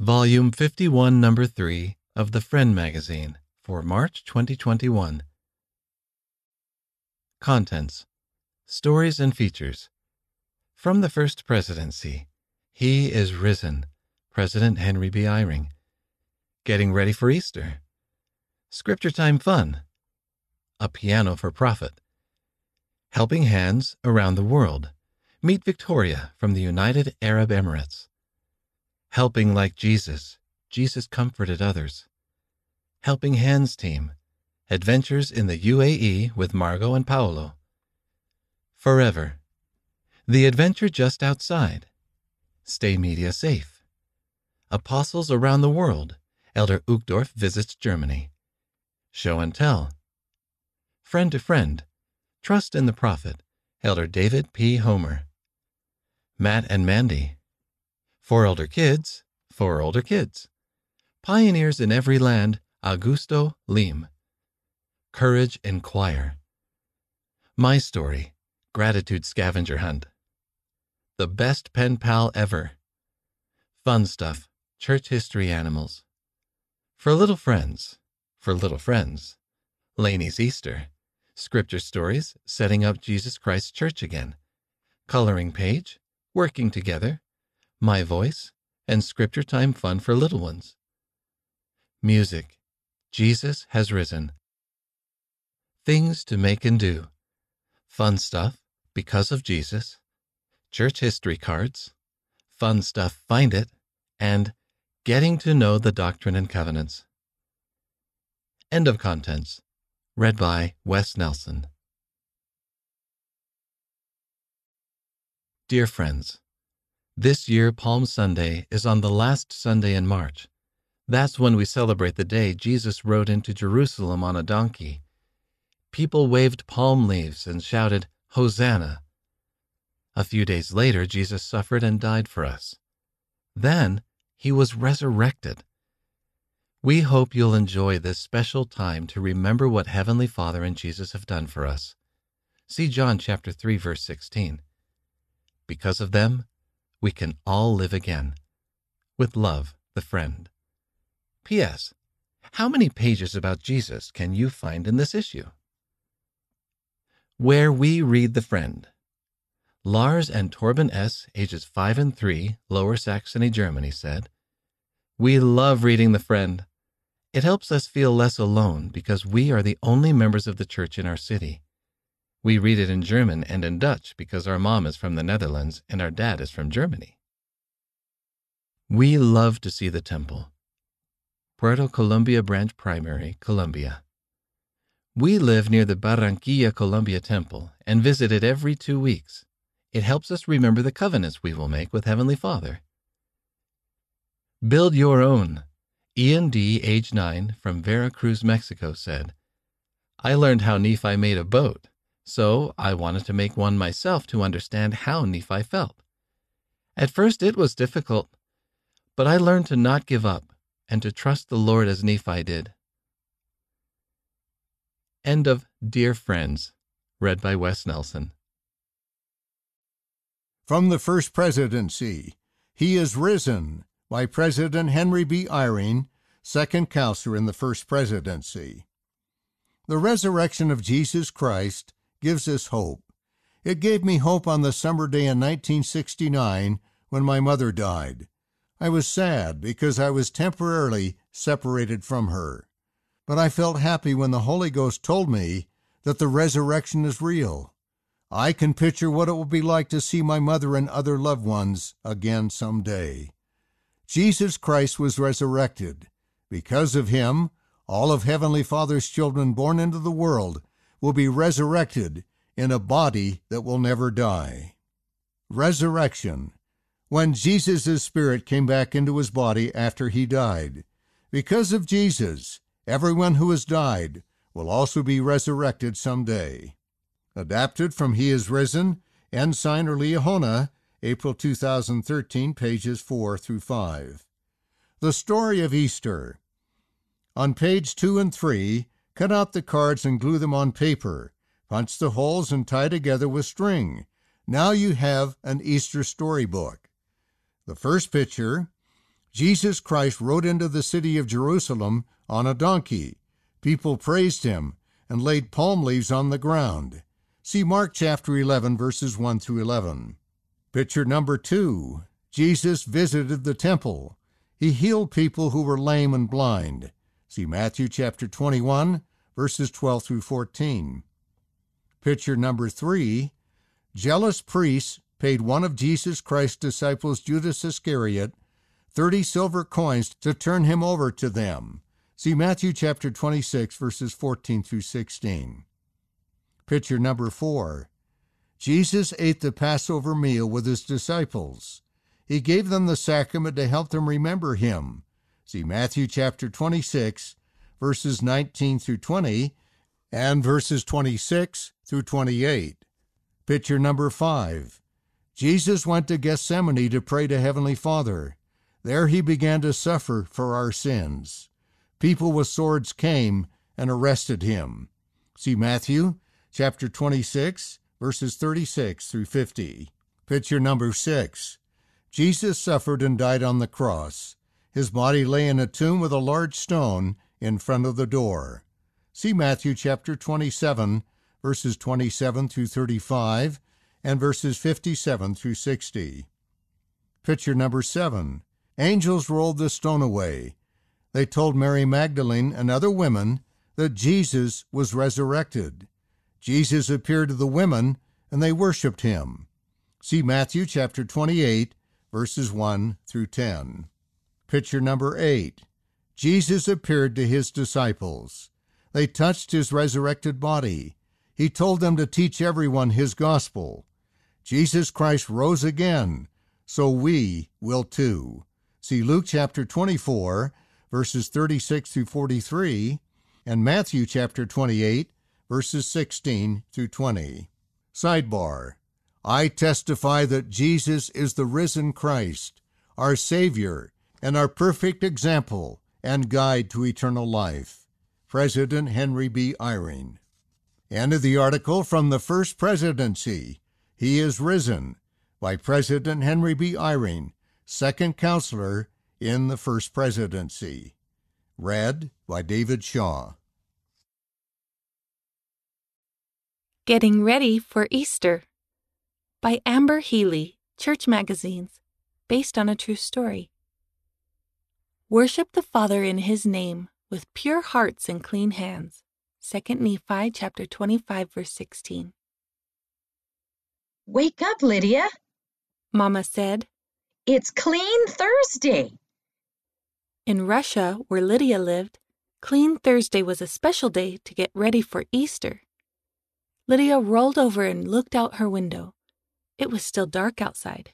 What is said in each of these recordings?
Volume 51, Number 3 of the Friend Magazine for March 2021. Contents Stories and Features From the First Presidency He is Risen, President Henry B. Eyring. Getting Ready for Easter. Scripture Time Fun. A Piano for Prophet. Helping Hands Around the World. Meet Victoria from the United Arab Emirates. Helping like Jesus. Jesus comforted others. Helping Hands Team. Adventures in the UAE with Margot and Paolo. Forever. The Adventure Just Outside. Stay Media Safe. Apostles Around the World. Elder Uchtdorf visits Germany. Show and Tell. Friend to Friend. Trust in the Prophet. Elder David P. Homer. Matt and Mandy. For older kids, for older kids. Pioneers in every land, Augusto Lim. Courage in Choir. My story, Gratitude Scavenger Hunt. The best pen pal ever. Fun stuff, church history animals. For little friends, for little friends. Laney's Easter. Scripture stories setting up Jesus Christ Church again. Coloring page, working together, my voice, and scripture time fun for little ones. Music. Jesus has risen. Things to make and do. Fun stuff because of Jesus. Church history cards. Fun stuff find it. And getting to know the doctrine and covenants. End of contents. Read by Wes Nelson. Dear friends, this year, Palm Sunday is on the last Sunday in March. That's when we celebrate the day Jesus rode into Jerusalem on a donkey. People waved palm leaves and shouted, Hosanna! A few days later, Jesus suffered and died for us. Then he was resurrected. We hope you'll enjoy this special time to remember what Heavenly Father and Jesus have done for us. See John chapter 3 verse 16. Because of them, we can all live again. With love, the friend. P.S. How many pages about Jesus can you find in this issue? Where we read the friend. Lars and Torben S., ages 5 and 3, Lower Saxony, Germany, said, We love reading the friend. It helps us feel less alone because we are the only members of the church in our city. We read it in German and in Dutch because our mom is from the Netherlands and our dad is from Germany. We love to see the temple. Puerto Colombia Branch Primary, Colombia. We live near the Barranquilla Colombia Temple and visit it every two weeks. It helps us remember the covenants we will make with Heavenly Father. Build your own. Ian D., age 9, from Veracruz, Mexico, said, I learned how Nephi made a boat so I wanted to make one myself to understand how Nephi felt. At first it was difficult, but I learned to not give up and to trust the Lord as Nephi did. End of Dear Friends, read by Wes Nelson. From the First Presidency, He is Risen by President Henry B. Eyring, second counselor in the First Presidency. The resurrection of Jesus Christ gives us hope. It gave me hope on the summer day in 1969 when my mother died. I was sad because I was temporarily separated from her. But I felt happy when the Holy Ghost told me that the resurrection is real. I can picture what it will be like to see my mother and other loved ones again someday. Jesus Christ was resurrected. Because of him, all of Heavenly Father's children born into the world will be resurrected in a body that will never die. Resurrection. When Jesus' spirit came back into his body after he died. Because of Jesus, everyone who has died will also be resurrected someday. Adapted from He is Risen, Ensign or Liahona, April 2013, pages 4 through 5. The Story of Easter. On page 2 and 3, Cut out the cards and glue them on paper. Punch the holes and tie together with string. Now you have an Easter storybook. The first picture Jesus Christ rode into the city of Jerusalem on a donkey. People praised him and laid palm leaves on the ground. See Mark chapter 11, verses 1 through 11. Picture number two Jesus visited the temple. He healed people who were lame and blind. See Matthew chapter 21, verses 12 through 14. Picture number three jealous priests paid one of Jesus Christ's disciples, Judas Iscariot, 30 silver coins to turn him over to them. See Matthew chapter 26, verses 14 through 16. Picture number four Jesus ate the Passover meal with his disciples. He gave them the sacrament to help them remember him. See Matthew chapter 26, verses 19 through 20, and verses 26 through 28. Picture number five Jesus went to Gethsemane to pray to Heavenly Father. There he began to suffer for our sins. People with swords came and arrested him. See Matthew chapter 26, verses 36 through 50. Picture number six Jesus suffered and died on the cross. His body lay in a tomb with a large stone in front of the door. See Matthew chapter 27, verses 27 through 35 and verses 57 through 60. Picture number seven Angels rolled the stone away. They told Mary Magdalene and other women that Jesus was resurrected. Jesus appeared to the women and they worshiped him. See Matthew chapter 28, verses 1 through 10. Picture number 8 Jesus appeared to his disciples. They touched his resurrected body. He told them to teach everyone his gospel. Jesus Christ rose again, so we will too. See Luke chapter 24, verses 36 through 43, and Matthew chapter 28, verses 16 through 20. Sidebar I testify that Jesus is the risen Christ, our Savior, and our perfect example and guide to eternal life. President Henry B. Eyring. End of the article from the First Presidency he is Risen by President Henry B. Eyring, second counselor in the First Presidency. Read by David Shaw. Getting Ready for Easter by Amber Healy, Church Magazines, based on a true story. Worship the Father in His name with pure hearts and clean hands. 2 Nephi chapter 25 verse 16. Wake up, Lydia. Mama said. It's Clean Thursday. In Russia, where Lydia lived, Clean Thursday was a special day to get ready for Easter. Lydia rolled over and looked out her window. It was still dark outside.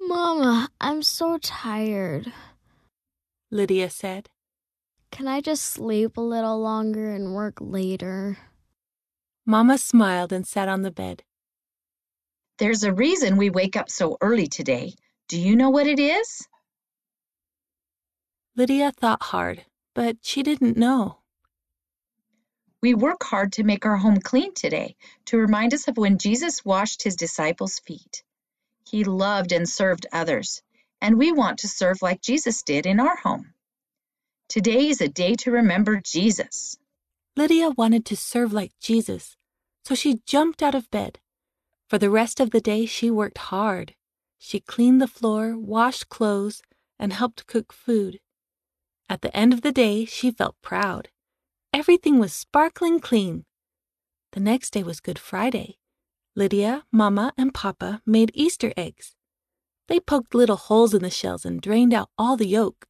Mama, I'm so tired. Lydia said. Can I just sleep a little longer and work later? Mama smiled and sat on the bed. There's a reason we wake up so early today. Do you know what it is? Lydia thought hard, but she didn't know. We work hard to make our home clean today to remind us of when Jesus washed his disciples' feet. He loved and served others, and we want to serve like Jesus did in our home. Today is a day to remember Jesus. Lydia wanted to serve like Jesus, so she jumped out of bed. For the rest of the day, she worked hard. She cleaned the floor, washed clothes, and helped cook food. At the end of the day, she felt proud. Everything was sparkling clean. The next day was Good Friday. Lydia, Mama, and Papa made Easter eggs. They poked little holes in the shells and drained out all the yolk.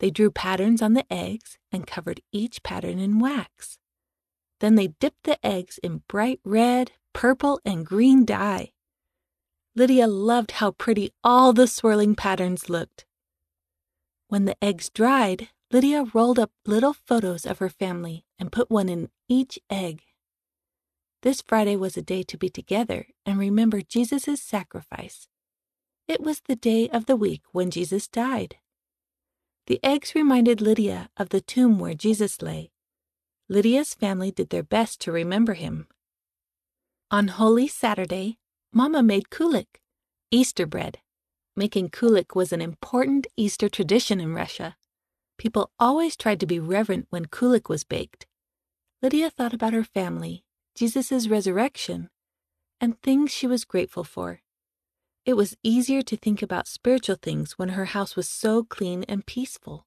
They drew patterns on the eggs and covered each pattern in wax. Then they dipped the eggs in bright red, purple, and green dye. Lydia loved how pretty all the swirling patterns looked. When the eggs dried, Lydia rolled up little photos of her family and put one in each egg. This Friday was a day to be together and remember Jesus' sacrifice. It was the day of the week when Jesus died. The eggs reminded Lydia of the tomb where Jesus lay. Lydia's family did their best to remember him. On Holy Saturday, Mama made kulik, Easter bread. Making kulik was an important Easter tradition in Russia. People always tried to be reverent when kulik was baked. Lydia thought about her family, Jesus' resurrection, and things she was grateful for. It was easier to think about spiritual things when her house was so clean and peaceful.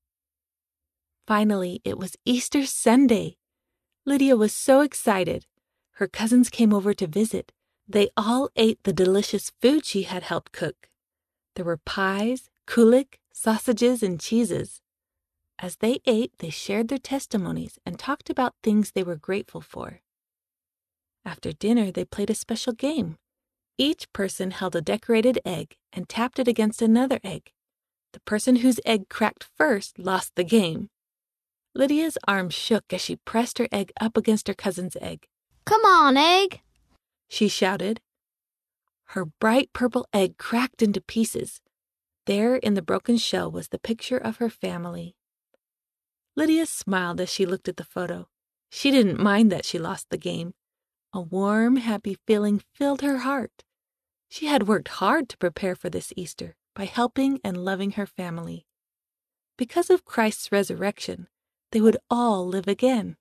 Finally, it was Easter Sunday. Lydia was so excited. Her cousins came over to visit. They all ate the delicious food she had helped cook. There were pies, kulik, sausages, and cheeses. As they ate, they shared their testimonies and talked about things they were grateful for. After dinner, they played a special game. Each person held a decorated egg and tapped it against another egg. The person whose egg cracked first lost the game. Lydia's arm shook as she pressed her egg up against her cousin's egg. Come on, egg! She shouted. Her bright purple egg cracked into pieces. There in the broken shell was the picture of her family. Lydia smiled as she looked at the photo. She didn't mind that she lost the game. A warm, happy feeling filled her heart. She had worked hard to prepare for this Easter by helping and loving her family. Because of Christ's resurrection, they would all live again.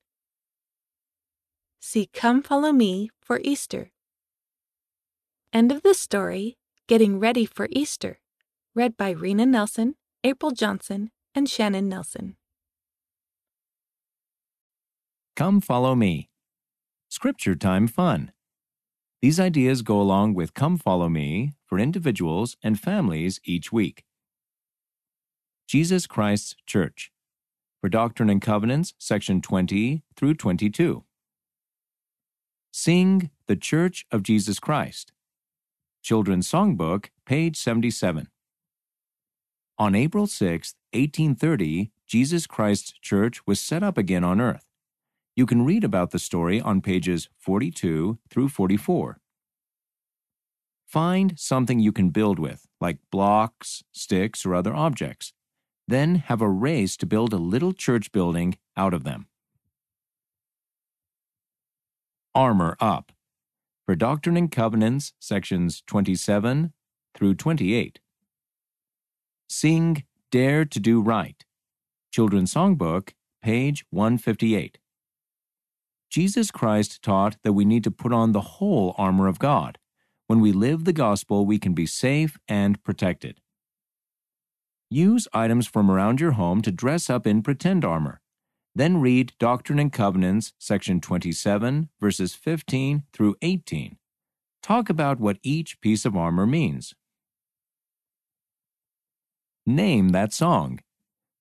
See Come Follow Me for Easter. End of the story Getting Ready for Easter, read by Rena Nelson, April Johnson, and Shannon Nelson. Come Follow Me. Scripture Time Fun. These ideas go along with Come Follow Me for individuals and families each week. Jesus Christ's Church. For Doctrine and Covenants, section 20 through 22. Sing the Church of Jesus Christ. Children's Songbook, page 77. On April 6, 1830, Jesus Christ's Church was set up again on earth. You can read about the story on pages 42 through 44. Find something you can build with, like blocks, sticks, or other objects. Then have a race to build a little church building out of them. Armor Up. For Doctrine and Covenants, sections 27 through 28. Sing Dare to Do Right. Children's Songbook, page 158. Jesus Christ taught that we need to put on the whole armor of God. When we live the gospel, we can be safe and protected. Use items from around your home to dress up in pretend armor. Then read Doctrine and Covenants, section 27, verses 15 through 18. Talk about what each piece of armor means. Name that song.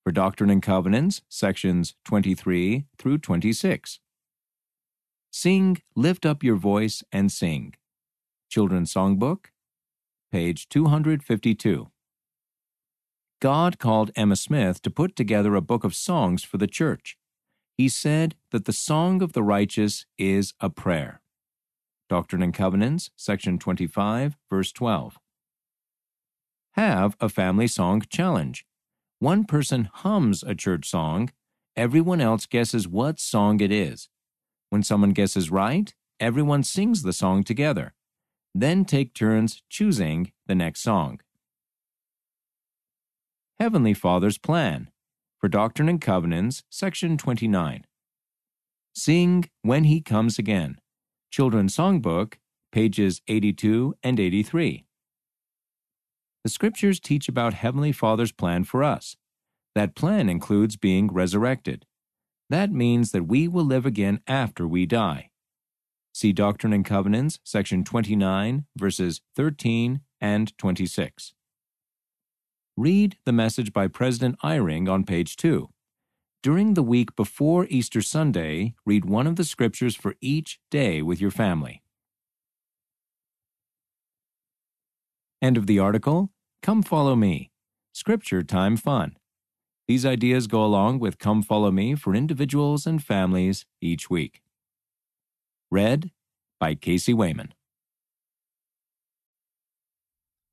For Doctrine and Covenants, sections 23 through 26. Sing Lift Up Your Voice and Sing. Children's Songbook, page 252. God called Emma Smith to put together a book of songs for the church. He said that the song of the righteous is a prayer. Doctrine and Covenants, section 25, verse 12. Have a family song challenge. One person hums a church song, everyone else guesses what song it is. When someone guesses right, everyone sings the song together. Then take turns choosing the next song. Heavenly Father's Plan for Doctrine and Covenants, section 29. Sing When He Comes Again. Children's Songbook, pages 82 and 83. The scriptures teach about Heavenly Father's plan for us. That plan includes being resurrected. That means that we will live again after we die. See Doctrine and Covenants, section 29, verses 13 and 26. Read the message by President Eyring on page 2. During the week before Easter Sunday, read one of the scriptures for each day with your family. End of the article. Come follow me. Scripture Time Fun. These ideas go along with Come Follow Me for individuals and families each week. Read by Casey Wayman.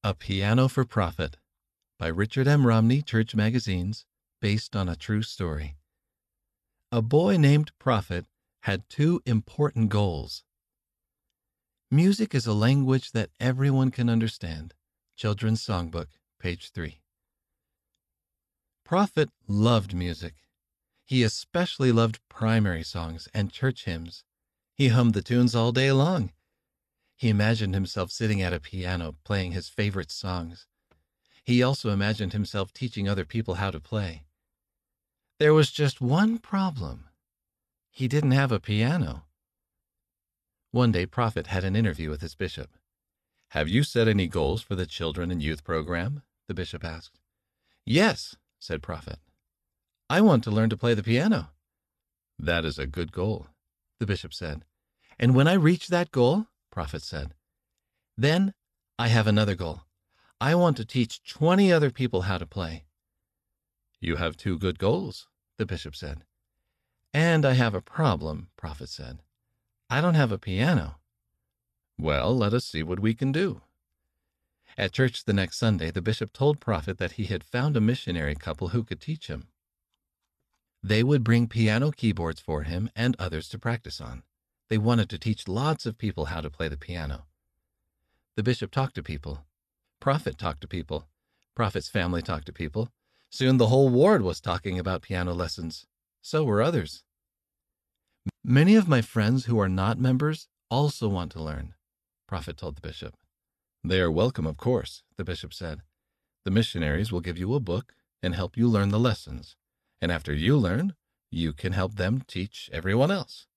A Piano for Prophet by Richard M. Romney, Church Magazines, based on a true story. A boy named Prophet had two important goals. Music is a language that everyone can understand. Children's Songbook, page 3. Prophet loved music. He especially loved primary songs and church hymns. He hummed the tunes all day long. He imagined himself sitting at a piano playing his favorite songs. He also imagined himself teaching other people how to play. There was just one problem. He didn't have a piano. One day, Prophet had an interview with his bishop. Have you set any goals for the children and youth program? The bishop asked. Yes, said Prophet. I want to learn to play the piano. That is a good goal, the bishop said. And when I reach that goal, Prophet said, then I have another goal. I want to teach 20 other people how to play. You have two good goals, the bishop said. And I have a problem, Prophet said. I don't have a piano. Well, let us see what we can do. At church the next Sunday, the bishop told Prophet that he had found a missionary couple who could teach him. They would bring piano keyboards for him and others to practice on. They wanted to teach lots of people how to play the piano. The bishop talked to people. Prophet talked to people. Prophet's family talked to people. Soon the whole ward was talking about piano lessons. So were others. Many of my friends who are not members also want to learn, Prophet told the bishop. They are welcome, of course, the bishop said. The missionaries will give you a book and help you learn the lessons. And after you learn, you can help them teach everyone else.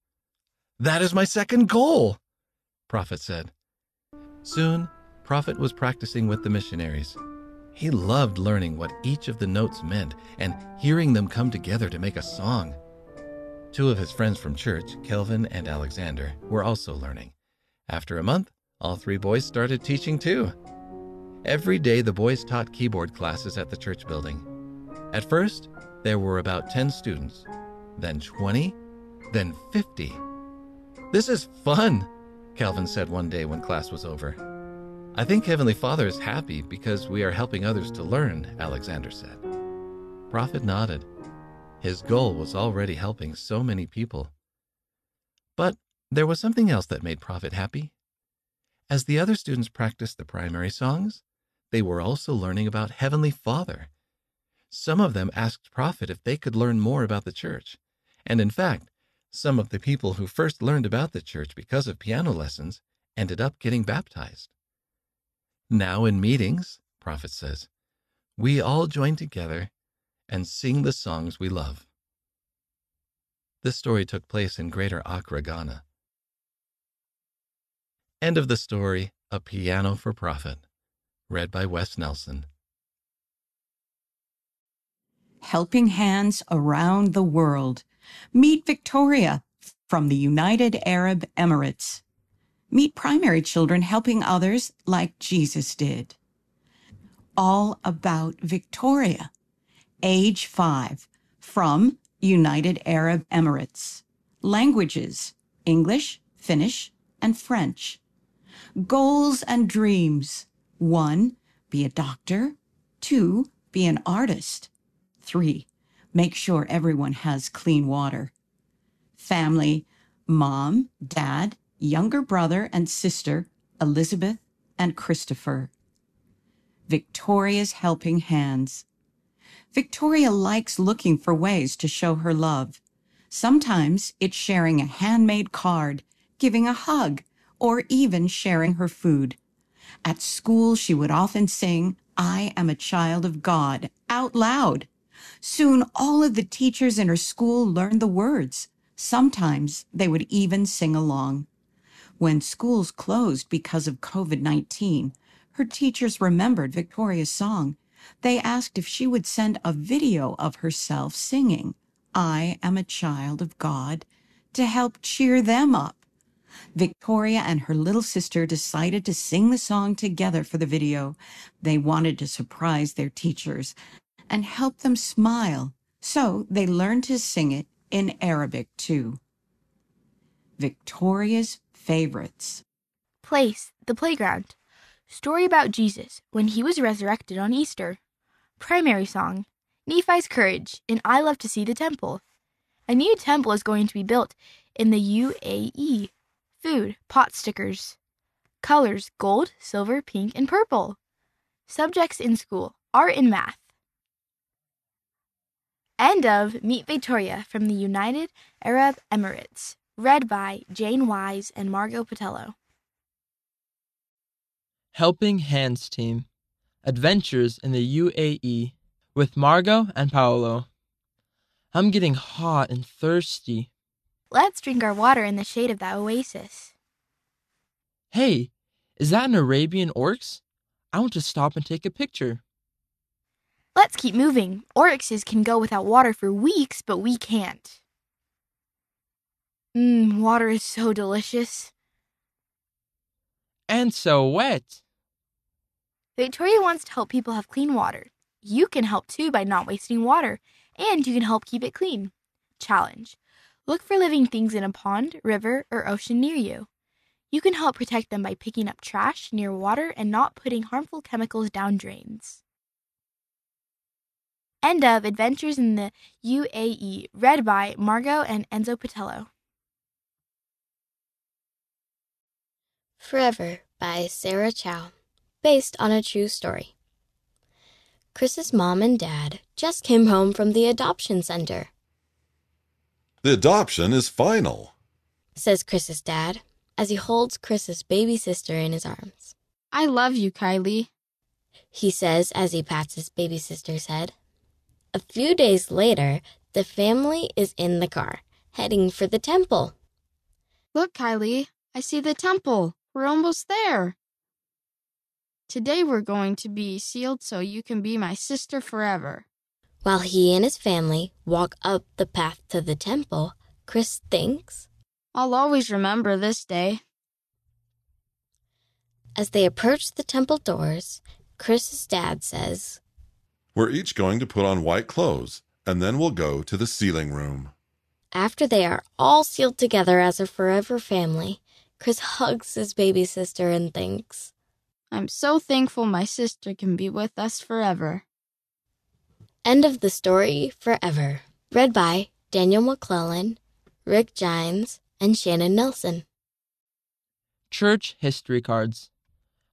That is my second goal, Prophet said. Soon, Prophet was practicing with the missionaries. He loved learning what each of the notes meant and hearing them come together to make a song. Two of his friends from church, Kelvin and Alexander, were also learning. After a month, all three boys started teaching too. Every day, the boys taught keyboard classes at the church building. At first, there were about 10 students, then 20, then 50. This is fun, Calvin said one day when class was over. I think Heavenly Father is happy because we are helping others to learn, Alexander said. Prophet nodded. His goal was already helping so many people. But there was something else that made Prophet happy. As the other students practiced the primary songs, they were also learning about Heavenly Father. Some of them asked Prophet if they could learn more about the church. And in fact, some of the people who first learned about the church because of piano lessons ended up getting baptized. Now in meetings, Prophet says, we all join together and sing the songs we love. This story took place in Greater Accra, Ghana. End of the story A Piano for Prophet. read by Wes Nelson. Helping Hands Around the World. Meet Victoria from the United Arab Emirates. Meet primary children helping others like Jesus did. All about Victoria age 5, from United Arab Emirates. Languages English, Finnish, and French. Goals and dreams 1. Be a doctor. 2. Be an artist. 3. Make sure everyone has clean water. Family Mom, Dad, younger brother and sister, Elizabeth and Christopher. Victoria's Helping Hands. Victoria likes looking for ways to show her love. Sometimes it's sharing a handmade card, giving a hug, or even sharing her food. At school, she would often sing, I am a child of God, out loud. Soon, all of the teachers in her school learned the words. Sometimes they would even sing along. When schools closed because of COVID 19, her teachers remembered Victoria's song they asked if she would send a video of herself singing, I am a child of God, to help cheer them up. Victoria and her little sister decided to sing the song together for the video. They wanted to surprise their teachers and help them smile, so they learned to sing it in Arabic too. Victoria's favorites. Place, the playground. Story about Jesus when he was resurrected on Easter. Primary song Nephi's Courage and I Love to See the Temple. A new temple is going to be built in the UAE. Food, pot stickers. Colors gold, silver, pink, and purple. Subjects in school Art and Math. End of Meet Victoria from the United Arab Emirates. Read by Jane Wise and Margot Patello. Helping Hands Team Adventures in the UAE with Margot and Paolo. I'm getting hot and thirsty. Let's drink our water in the shade of that oasis. Hey, is that an Arabian oryx? I want to stop and take a picture. Let's keep moving. Oryxes can go without water for weeks, but we can't. Mmm, water is so delicious. And so wet. Victoria wants to help people have clean water. You can help too by not wasting water, and you can help keep it clean. Challenge Look for living things in a pond, river, or ocean near you. You can help protect them by picking up trash near water and not putting harmful chemicals down drains. End of Adventures in the UAE, read by Margot and Enzo Patello. Forever by Sarah Chow, based on a true story. Chris's mom and dad just came home from the adoption center. The adoption is final, says Chris's dad as he holds Chris's baby sister in his arms. I love you, Kylie, he says as he pats his baby sister's head. A few days later, the family is in the car, heading for the temple. Look, Kylie, I see the temple. We're almost there. Today we're going to be sealed so you can be my sister forever. While he and his family walk up the path to the temple, Chris thinks, I'll always remember this day. As they approach the temple doors, Chris's dad says, We're each going to put on white clothes, and then we'll go to the sealing room. After they are all sealed together as a forever family, Chris hugs his baby sister and thinks, I'm so thankful my sister can be with us forever. End of the story forever. Read by Daniel McClellan, Rick Gines, and Shannon Nelson. Church History Cards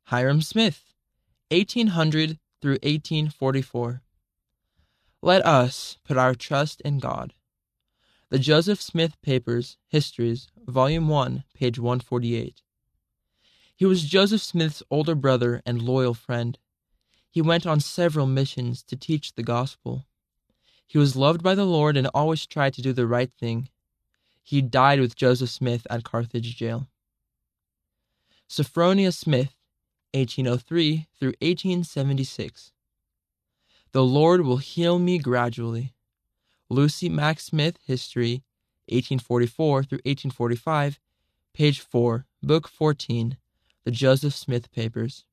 Hyrum Smith, 1800 through 1844. Let us put our trust in God. The Joseph Smith Papers, Histories, Volume 1, page 148. He was Joseph Smith's older brother and loyal friend. He went on several missions to teach the gospel. He was loved by the Lord and always tried to do the right thing. He died with Joseph Smith at Carthage jail. Sophronia Smith, 1803 through 1876. The Lord will heal me gradually. Lucy Mack Smith, History, 1844 through 1845, page 4, book 14, The Joseph Smith Papers.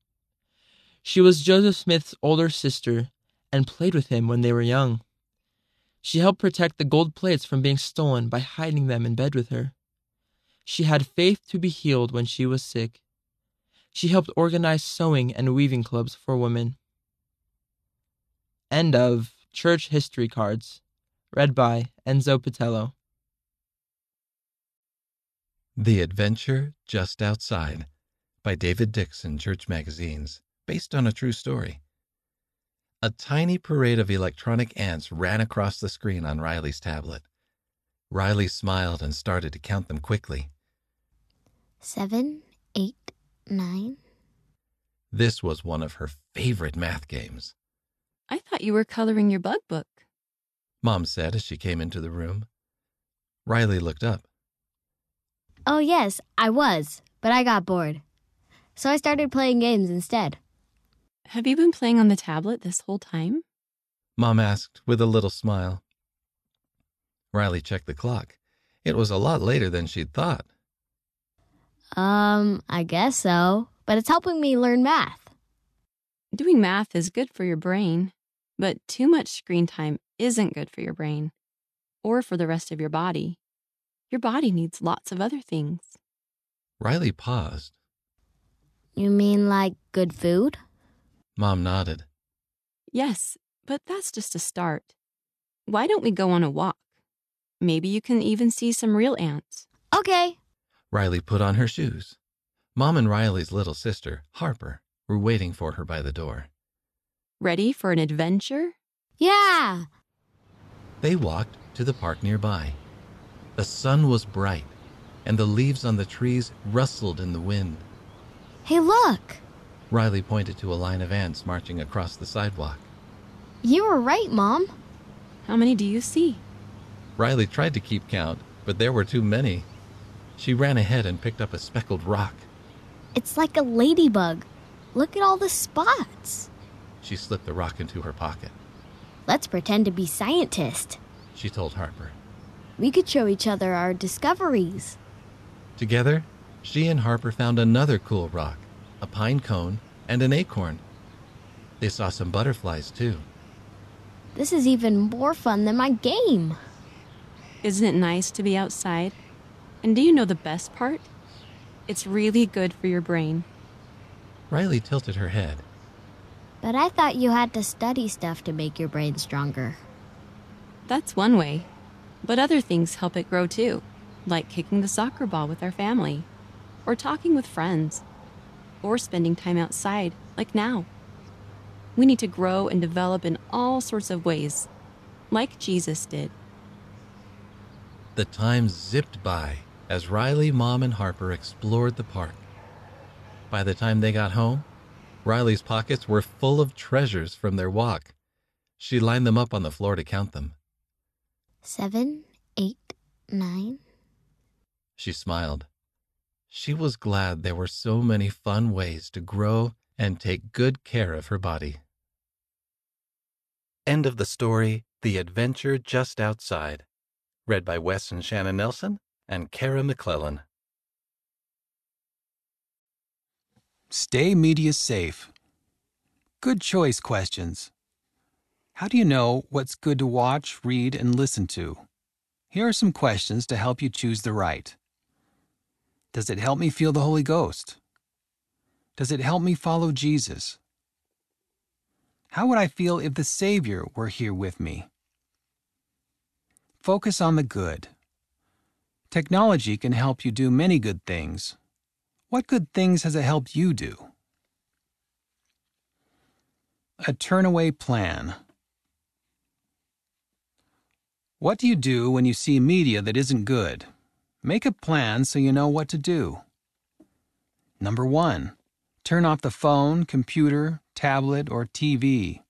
She was Joseph Smith's older sister and played with him when they were young. She helped protect the gold plates from being stolen by hiding them in bed with her. She had faith to be healed when she was sick. She helped organize sewing and weaving clubs for women. End of Church History Cards. Read by Enzo Patello. The Adventure Just Outside by David Dixon, Church Magazines, based on a true story. A tiny parade of electronic ants ran across the screen on Riley's tablet. Riley smiled and started to count them quickly. Seven, eight, nine. This was one of her favorite math games. I thought you were coloring your bug book. Mom said as she came into the room. Riley looked up. Oh, yes, I was, but I got bored. So I started playing games instead. Have you been playing on the tablet this whole time? Mom asked with a little smile. Riley checked the clock. It was a lot later than she'd thought. Um, I guess so, but it's helping me learn math. Doing math is good for your brain, but too much screen time isn't good for your brain or for the rest of your body. Your body needs lots of other things. Riley paused. You mean like good food? Mom nodded. Yes, but that's just a start. Why don't we go on a walk? Maybe you can even see some real ants. Okay. Riley put on her shoes. Mom and Riley's little sister, Harper, were waiting for her by the door. Ready for an adventure? Yeah! They walked to the park nearby. The sun was bright, and the leaves on the trees rustled in the wind. Hey, look! Riley pointed to a line of ants marching across the sidewalk. You were right, Mom. How many do you see? Riley tried to keep count, but there were too many. She ran ahead and picked up a speckled rock. It's like a ladybug. Look at all the spots. She slipped the rock into her pocket. Let's pretend to be scientists. She told Harper. We could show each other our discoveries. Together, she and Harper found another cool rock, a pine cone, and an acorn. They saw some butterflies, too. This is even more fun than my game. Isn't it nice to be outside? And do you know the best part? It's really good for your brain. Riley tilted her head. But I thought you had to study stuff to make your brain stronger. That's one way. But other things help it grow too, like kicking the soccer ball with our family, or talking with friends, or spending time outside, like now. We need to grow and develop in all sorts of ways, like Jesus did. The time zipped by as Riley, Mom, and Harper explored the park. By the time they got home, Riley's pockets were full of treasures from their walk. She lined them up on the floor to count them. Seven, eight, nine. She smiled. She was glad there were so many fun ways to grow and take good care of her body. End of the story The Adventure Just Outside. Read by Wes and Shannon Nelson and Kara McClellan. Stay media safe. Good choice questions. How do you know what's good to watch, read, and listen to? Here are some questions to help you choose the right. Does it help me feel the Holy Ghost? Does it help me follow Jesus? How would I feel if the Savior were here with me? Focus on the good. Technology can help you do many good things. What good things has it helped you do? A turnaway plan. What do you do when you see media that isn't good? Make a plan so you know what to do. Number one, turn off the phone, computer, tablet, or TV.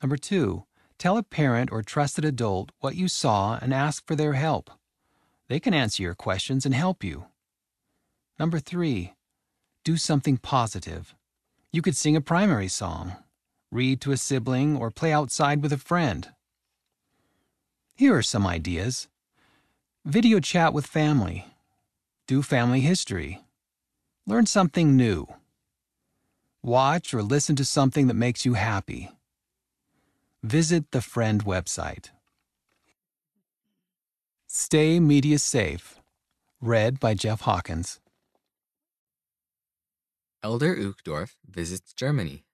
Number two, tell a parent or trusted adult what you saw and ask for their help. They can answer your questions and help you. Number three, do something positive. You could sing a primary song, read to a sibling, or play outside with a friend. Here are some ideas video chat with family, do family history, learn something new, watch or listen to something that makes you happy. Visit the Friend website. Stay Media Safe. Read by Jeff Hawkins. Elder Uchtdorf visits Germany.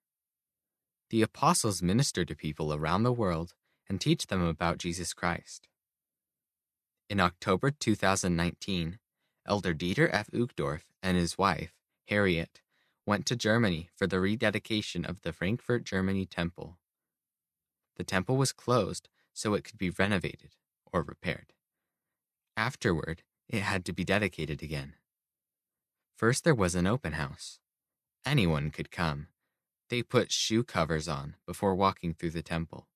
The apostles minister to people around the world and teach them about Jesus Christ. In October 2019, Elder Dieter F. Uchtdorf and his wife, Harriet, went to Germany for the rededication of the Frankfurt, Germany temple. The temple was closed so it could be renovated or repaired. Afterward, it had to be dedicated again. First, there was an open house. Anyone could come. They put shoe covers on before walking through the temple.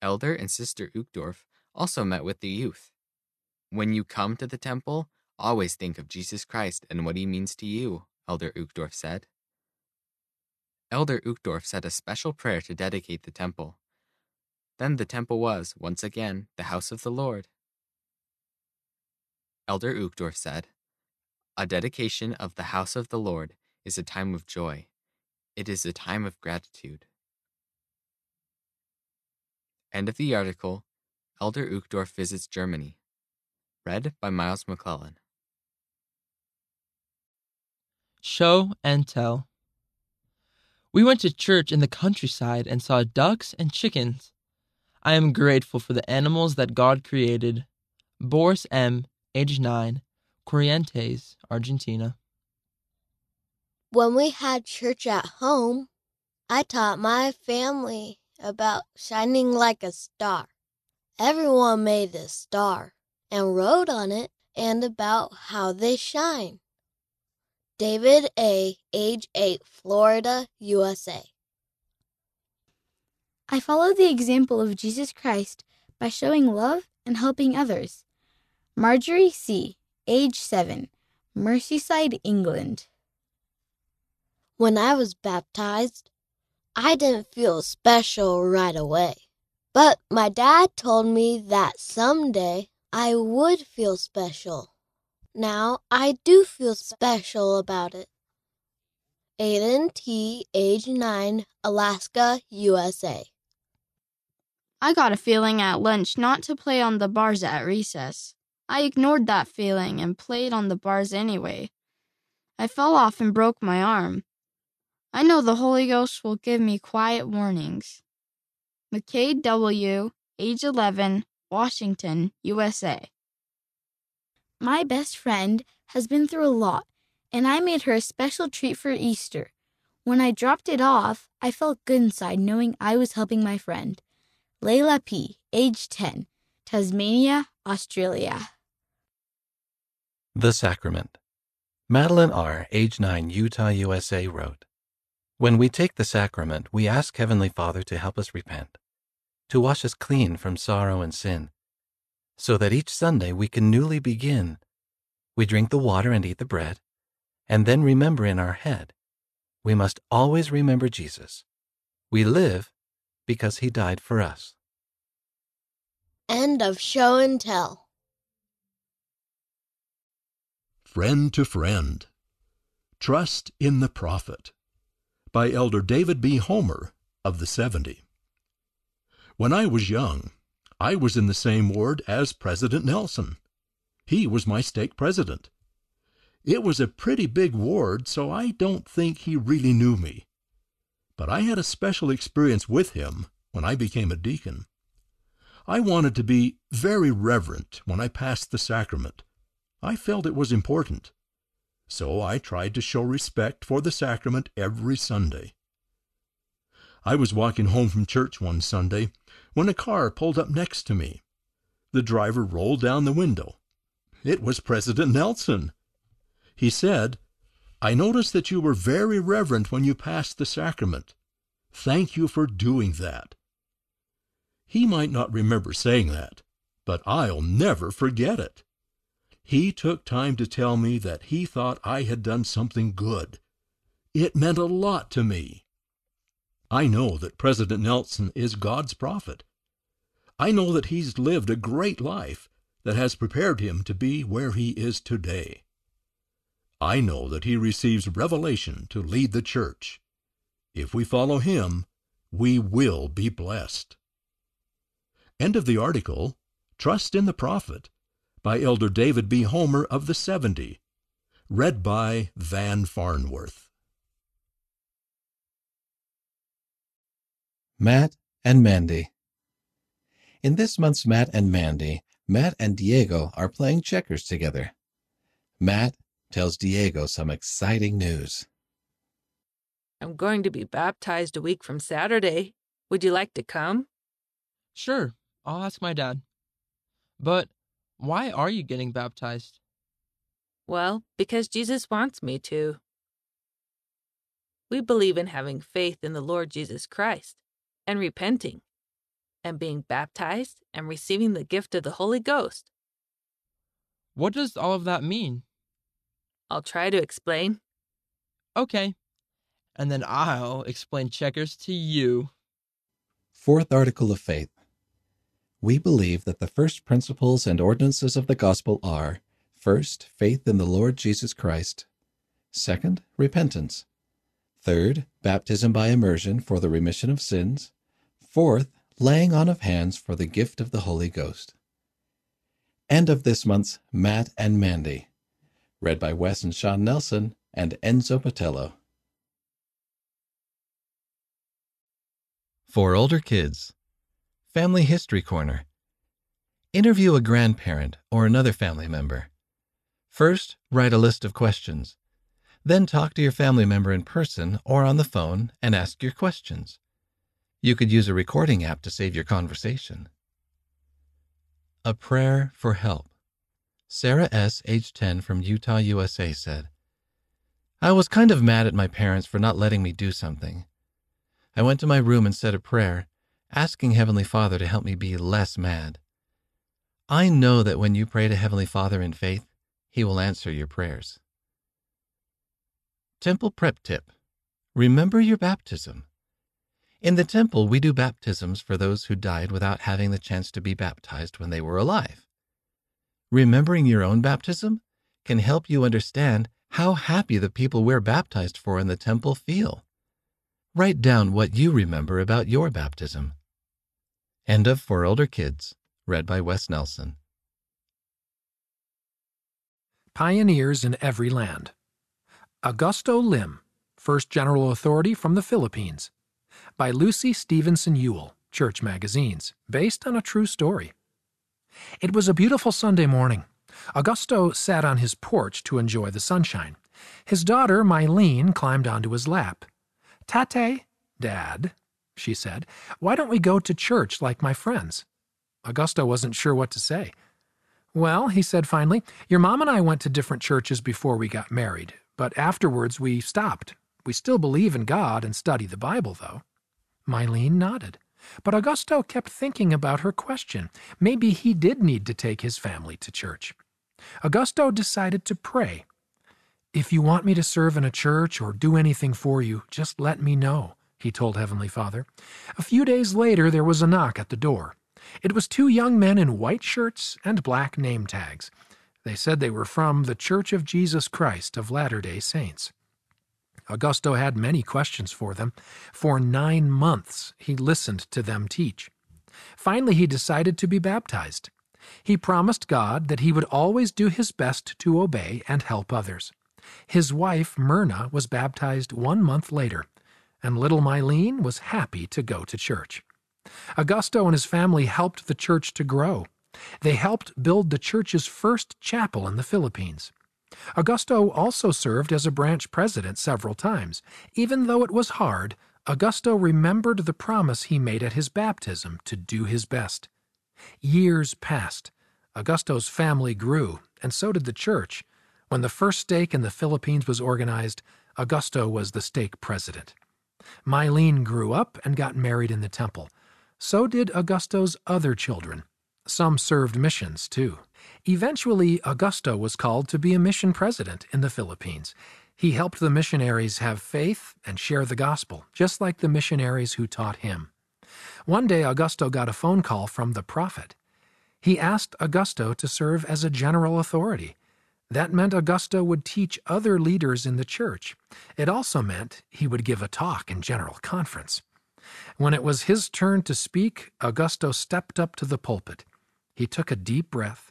Elder and Sister Uchtdorf also met with the youth. When you come to the temple, always think of Jesus Christ and what he means to you, Elder Uchtdorf said. Elder Uchtdorf said a special prayer to dedicate the temple. Then the temple was, once again, the house of the Lord. Elder Uchtdorf said, A dedication of the house of the Lord is a time of joy. It is a time of gratitude. End of the article. Elder Uchtdorf visits Germany. Read by Miles McClellan. Show and tell. We went to church in the countryside and saw ducks and chickens. I am grateful for the animals that God created. Boris M., age 9, Corrientes, Argentina. When we had church at home, I taught my family about shining like a star. Everyone made a star and wrote on it and about how they shine. David A., age 8, Florida, USA. I follow the example of Jesus Christ by showing love and helping others. Marjorie C., age 7, Merseyside, England. When I was baptized, I didn't feel special right away. But my dad told me that someday I would feel special. Now I do feel special about it. Aiden T., age 9, Alaska, USA. I got a feeling at lunch not to play on the bars at recess. I ignored that feeling and played on the bars anyway. I fell off and broke my arm. I know the Holy Ghost will give me quiet warnings. McKay W., age 11, Washington, USA. My best friend has been through a lot, and I made her a special treat for Easter. When I dropped it off, I felt good inside knowing I was helping my friend. Layla P., age 10, Tasmania, Australia. The Sacrament. Madeline R., age 9, Utah, USA, wrote When we take the sacrament, we ask Heavenly Father to help us repent, to wash us clean from sorrow and sin, so that each Sunday we can newly begin. We drink the water and eat the bread, and then remember in our head, we must always remember Jesus. We live because he died for us. End of show and tell. Friend to Friend Trust in the Prophet by Elder David P. Homer of the 70. When I was young, I was in the same ward as President Nelson. He was my stake president. It was a pretty big ward, so I don't think he really knew me. But I had a special experience with him when I became a deacon. I wanted to be very reverent when I passed the sacrament. I felt it was important. So I tried to show respect for the sacrament every Sunday. I was walking home from church one Sunday when a car pulled up next to me. The driver rolled down the window. It was President Nelson. He said, I noticed that you were very reverent when you passed the sacrament. Thank you for doing that. He might not remember saying that, but I'll never forget it. He took time to tell me that he thought I had done something good. It meant a lot to me. I know that President Nelson is God's prophet. I know that he's lived a great life that has prepared him to be where he is today. I know that he receives revelation to lead the church. If we follow him, we will be blessed. End of the article Trust in the Prophet by Elder David P. Homer of the 70. Read by Van Farnworth. Matt and Mandy. In this month's Matt and Mandy, Matt and Diego are playing checkers together. Matt tells Diego some exciting news. I'm going to be baptized a week from Saturday. Would you like to come? Sure, I'll ask my dad. But why are you getting baptized? Well, because Jesus wants me to. We believe in having faith in the Lord Jesus Christ and repenting and being baptized and receiving the gift of the Holy Ghost. What does all of that mean? I'll try to explain. Okay. And then I'll explain checkers to you. Fourth Article of Faith. We believe that the first principles and ordinances of the gospel are first, faith in the Lord Jesus Christ, second, repentance, third, baptism by immersion for the remission of sins, fourth, laying on of hands for the gift of the Holy Ghost. End of this month's Matt and Mandy. Read by Wes and Sean Nelson and Enzo Patello. For older kids, Family History Corner. Interview a grandparent or another family member. First, write a list of questions. Then talk to your family member in person or on the phone and ask your questions. You could use a recording app to save your conversation. A prayer for help. Sarah S., age 10, from Utah, USA, said, I was kind of mad at my parents for not letting me do something. I went to my room and said a prayer, asking Heavenly Father to help me be less mad. I know that when you pray to Heavenly Father in faith, He will answer your prayers. Temple Prep Tip Remember your baptism. In the temple, we do baptisms for those who died without having the chance to be baptized when they were alive. Remembering your own baptism can help you understand how happy the people we're baptized for in the temple feel. Write down what you remember about your baptism. End of For Older Kids, read by Wes Nelson. Pioneers in Every Land. Augusto Lim, First General Authority from the Philippines. By Lucy Stevenson Ewell, Church Magazines, based on a true story. It was a beautiful Sunday morning. Augusto sat on his porch to enjoy the sunshine. His daughter, Mylene, climbed onto his lap. Tate, Dad, she said, why don't we go to church like my friends? Augusto wasn't sure what to say. Well, he said finally, your mom and I went to different churches before we got married, but afterwards we stopped. We still believe in God and study the Bible, though. Mylene nodded. But Augusto kept thinking about her question. Maybe he did need to take his family to church. Augusto decided to pray. If you want me to serve in a church or do anything for you, just let me know, he told Heavenly Father. A few days later, there was a knock at the door. It was two young men in white shirts and black name tags. They said they were from the Church of Jesus Christ of Latter day Saints. Augusto had many questions for them. For nine months he listened to them teach. Finally, he decided to be baptized. He promised God that he would always do his best to obey and help others. His wife, Myrna, was baptized one month later, and little Mylene was happy to go to church. Augusto and his family helped the church to grow. They helped build the church's first chapel in the Philippines. Augusto also served as a branch president several times. Even though it was hard, Augusto remembered the promise he made at his baptism to do his best. Years passed. Augusto's family grew, and so did the church. When the first stake in the Philippines was organized, Augusto was the stake president. Mylene grew up and got married in the temple. So did Augusto's other children. Some served missions, too. Eventually, Augusto was called to be a mission president in the Philippines. He helped the missionaries have faith and share the gospel, just like the missionaries who taught him. One day, Augusto got a phone call from the prophet. He asked Augusto to serve as a general authority. That meant Augusto would teach other leaders in the church. It also meant he would give a talk in general conference. When it was his turn to speak, Augusto stepped up to the pulpit. He took a deep breath.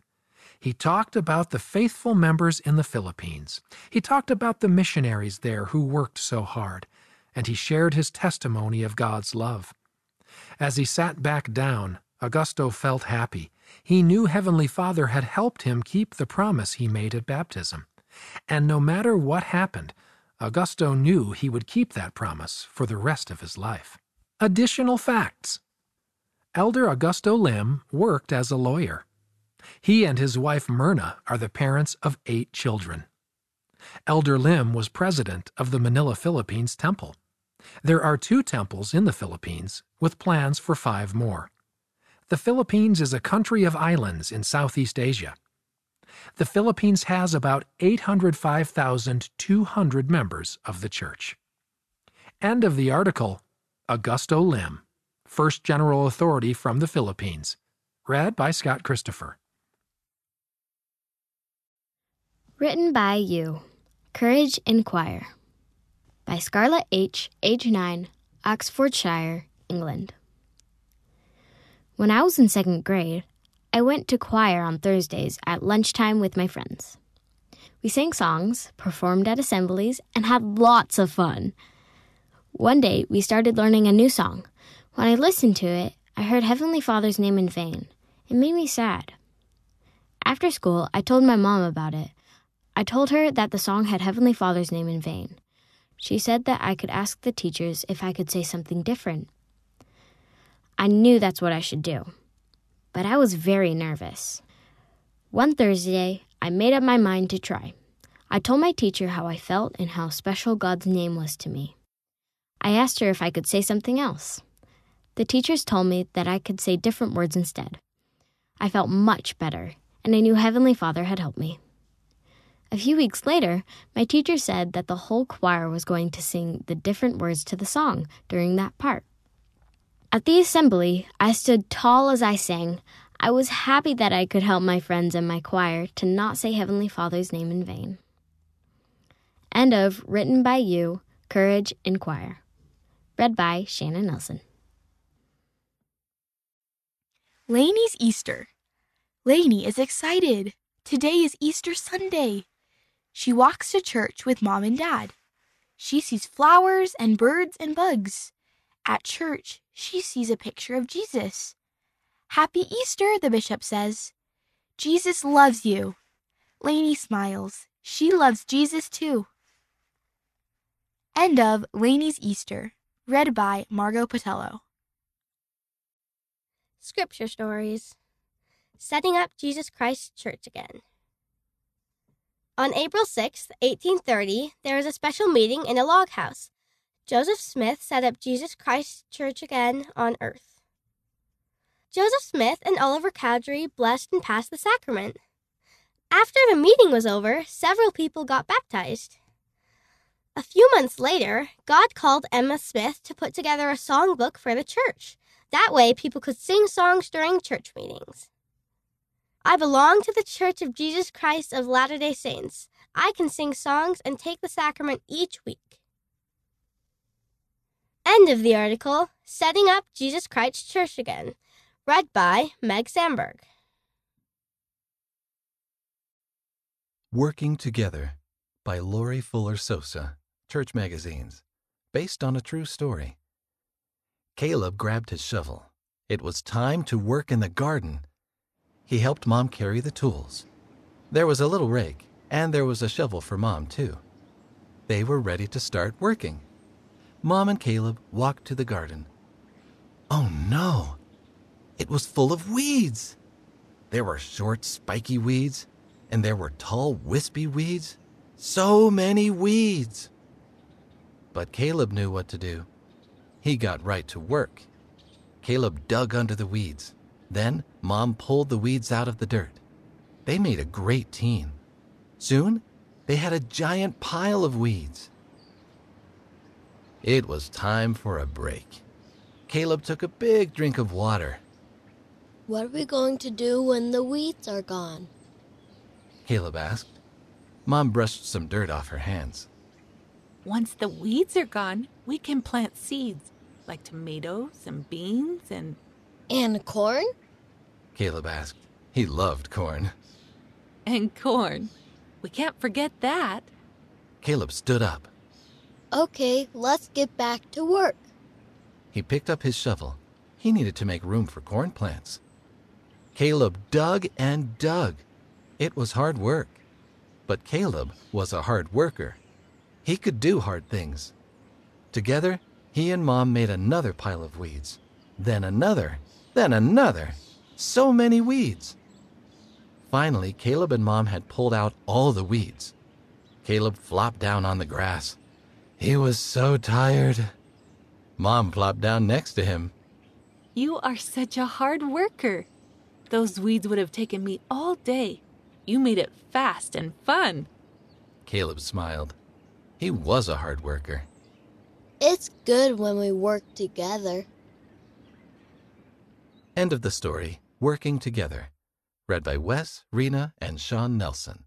He talked about the faithful members in the Philippines. He talked about the missionaries there who worked so hard, and he shared his testimony of God's love. As he sat back down, Augusto felt happy. He knew Heavenly Father had helped him keep the promise he made at baptism. And no matter what happened, Augusto knew he would keep that promise for the rest of his life. Additional facts Elder Augusto Lim worked as a lawyer. He and his wife Myrna are the parents of eight children. Elder Lim was president of the Manila, Philippines Temple. There are two temples in the Philippines, with plans for five more. The Philippines is a country of islands in Southeast Asia. The Philippines has about 805,200 members of the church. End of the article Augusto Lim, First General Authority from the Philippines. Read by Scott Christopher. Written by you. Courage in Choir. By Scarlett H., age 9, Oxfordshire, England. When I was in second grade, I went to choir on Thursdays at lunchtime with my friends. We sang songs, performed at assemblies, and had lots of fun. One day, we started learning a new song. When I listened to it, I heard Heavenly Father's name in vain. It made me sad. After school, I told my mom about it. I told her that the song had Heavenly Father's name in vain. She said that I could ask the teachers if I could say something different. I knew that's what I should do, but I was very nervous. One Thursday, I made up my mind to try. I told my teacher how I felt and how special God's name was to me. I asked her if I could say something else. The teachers told me that I could say different words instead. I felt much better, and I knew Heavenly Father had helped me. A few weeks later, my teacher said that the whole choir was going to sing the different words to the song during that part. At the assembly, I stood tall as I sang. I was happy that I could help my friends and my choir to not say Heavenly Father's name in vain. End of Written by You, Courage in Choir. Read by Shannon Nelson. Lainey's Easter. Lainey is excited. Today is Easter Sunday. She walks to church with mom and dad. She sees flowers and birds and bugs. At church, she sees a picture of Jesus. Happy Easter, the bishop says. Jesus loves you. Lainey smiles. She loves Jesus too. End of Lainey's Easter, read by Margot Patello. Scripture Stories Setting Up Jesus Christ Church Again. On April 6, 1830, there was a special meeting in a log house. Joseph Smith set up Jesus Christ Church again on earth. Joseph Smith and Oliver Cowdery blessed and passed the sacrament. After the meeting was over, several people got baptized. A few months later, God called Emma Smith to put together a songbook for the church. That way, people could sing songs during church meetings. I belong to the Church of Jesus Christ of Latter day Saints. I can sing songs and take the sacrament each week. End of the article Setting Up Jesus Christ Church Again, read by Meg Sandberg. Working Together by Lori Fuller Sosa, Church Magazines, based on a true story. Caleb grabbed his shovel. It was time to work in the garden. He helped Mom carry the tools. There was a little rake, and there was a shovel for Mom, too. They were ready to start working. Mom and Caleb walked to the garden. Oh no! It was full of weeds! There were short, spiky weeds, and there were tall, wispy weeds. So many weeds! But Caleb knew what to do. He got right to work. Caleb dug under the weeds. Then Mom pulled the weeds out of the dirt. They made a great team. Soon, they had a giant pile of weeds. It was time for a break. Caleb took a big drink of water. What are we going to do when the weeds are gone? Caleb asked. Mom brushed some dirt off her hands. Once the weeds are gone, we can plant seeds like tomatoes and beans and. And corn? Caleb asked. He loved corn. And corn. We can't forget that. Caleb stood up. Okay, let's get back to work. He picked up his shovel. He needed to make room for corn plants. Caleb dug and dug. It was hard work. But Caleb was a hard worker. He could do hard things. Together, he and Mom made another pile of weeds. Then another. Then another. So many weeds. Finally, Caleb and Mom had pulled out all the weeds. Caleb flopped down on the grass. He was so tired. Mom plopped down next to him. You are such a hard worker. Those weeds would have taken me all day. You made it fast and fun. Caleb smiled. He was a hard worker. It's good when we work together. End of the story Working Together. Read by Wes, Rena, and Sean Nelson.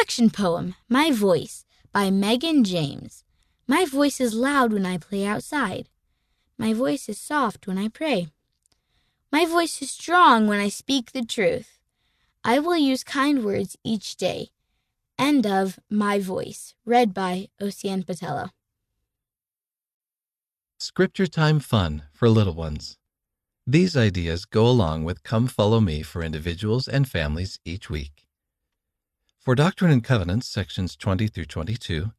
Action poem My Voice by Megan James. My voice is loud when I play outside. My voice is soft when I pray. My voice is strong when I speak the truth. I will use kind words each day. End of My Voice, read by Ocean Patello. Scripture Time Fun for Little Ones These ideas go along with Come Follow Me for individuals and families each week. For Doctrine and Covenants, sections 20 through 22,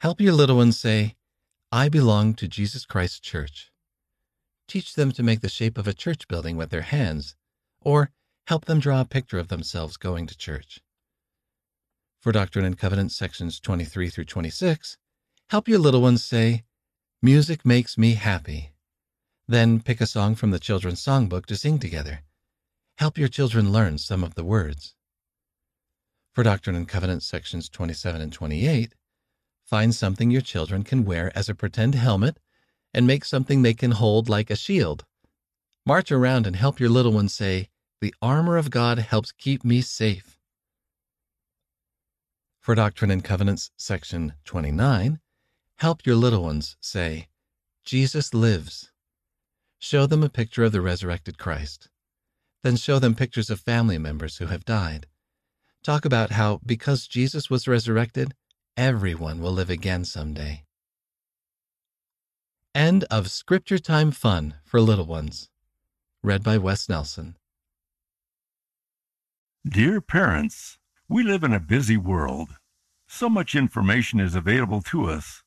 help your little ones say, I belong to Jesus Christ Church. Teach them to make the shape of a church building with their hands, or help them draw a picture of themselves going to church. For Doctrine and Covenants, sections 23 through 26, help your little ones say, Music makes me happy. Then pick a song from the children's songbook to sing together. Help your children learn some of the words. For Doctrine and Covenants sections 27 and 28, find something your children can wear as a pretend helmet and make something they can hold like a shield. March around and help your little ones say, The armor of God helps keep me safe. For Doctrine and Covenants section 29, help your little ones say, Jesus lives. Show them a picture of the resurrected Christ. Then show them pictures of family members who have died. Talk about how, because Jesus was resurrected, everyone will live again someday. End of Scripture Time Fun for Little Ones. Read by Wes Nelson. Dear parents, we live in a busy world. So much information is available to us,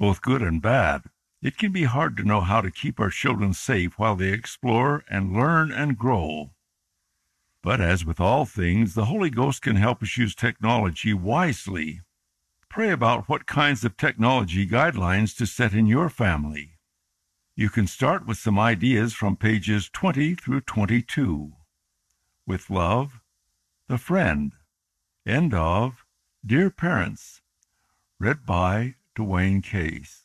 both good and bad. It can be hard to know how to keep our children safe while they explore and learn and grow. But as with all things, the Holy Ghost can help us use technology wisely. Pray about what kinds of technology guidelines to set in your family. You can start with some ideas from pages 20 through 22. With love, The Friend. End of Dear Parents. Read by Dwayne Case.